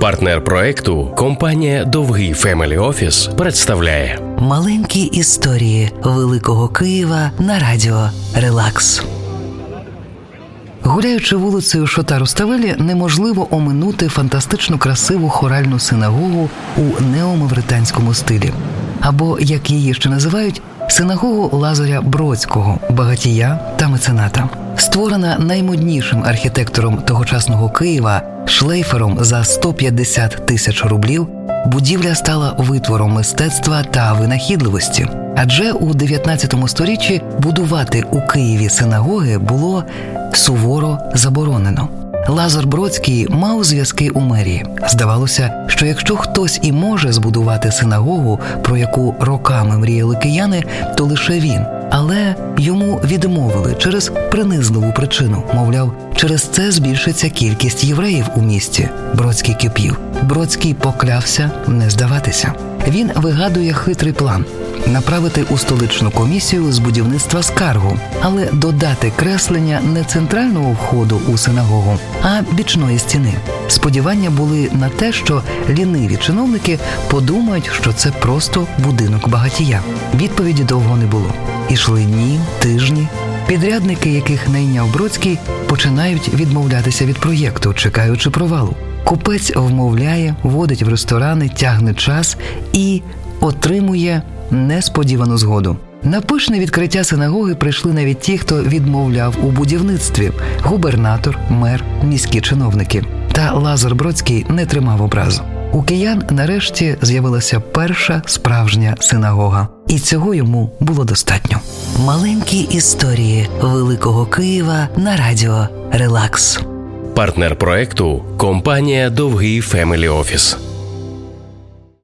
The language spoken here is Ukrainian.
Партнер проекту компанія Довгий Family Office представляє Маленькі історії Великого Києва на радіо Релакс. Гуляючи вулицею Шота Руставелі, неможливо оминути фантастично красиву хоральну синагогу у неомавританському стилі, або як її ще називають, синагогу Лазаря Бродського, багатія та мецената. Створена наймоднішим архітектором тогочасного Києва Шлейфером за 150 тисяч рублів. Будівля стала витвором мистецтва та винахідливості, адже у 19 сторіччі будувати у Києві синагоги було суворо заборонено. Лазар Бродський мав зв'язки у мерії. Здавалося, що якщо хтось і може збудувати синагогу, про яку роками мріяли кияни, то лише він. Але йому відмовили через принизливу причину. Мовляв, через це збільшиться кількість євреїв у місті. Бродський кипів. Бродський поклявся не здаватися. Він вигадує хитрий план. Направити у столичну комісію з будівництва скаргу, але додати креслення не центрального входу у синагогу, а бічної стіни. Сподівання були на те, що ліниві чиновники подумають, що це просто будинок багатія. Відповіді довго не було. Ішли дні, тижні. Підрядники, яких найняв Бродський, починають відмовлятися від проєкту, чекаючи провалу. Купець вмовляє, водить в ресторани, тягне час і отримує несподівану згоду. На пишне відкриття синагоги прийшли навіть ті, хто відмовляв у будівництві: губернатор, мер, міські чиновники. Та Лазар Бродський не тримав образу. У киян нарешті з'явилася перша справжня синагога, і цього йому було достатньо. Маленькі історії Великого Києва на радіо Релакс. Партнер проекту компанія Довгий Family Office.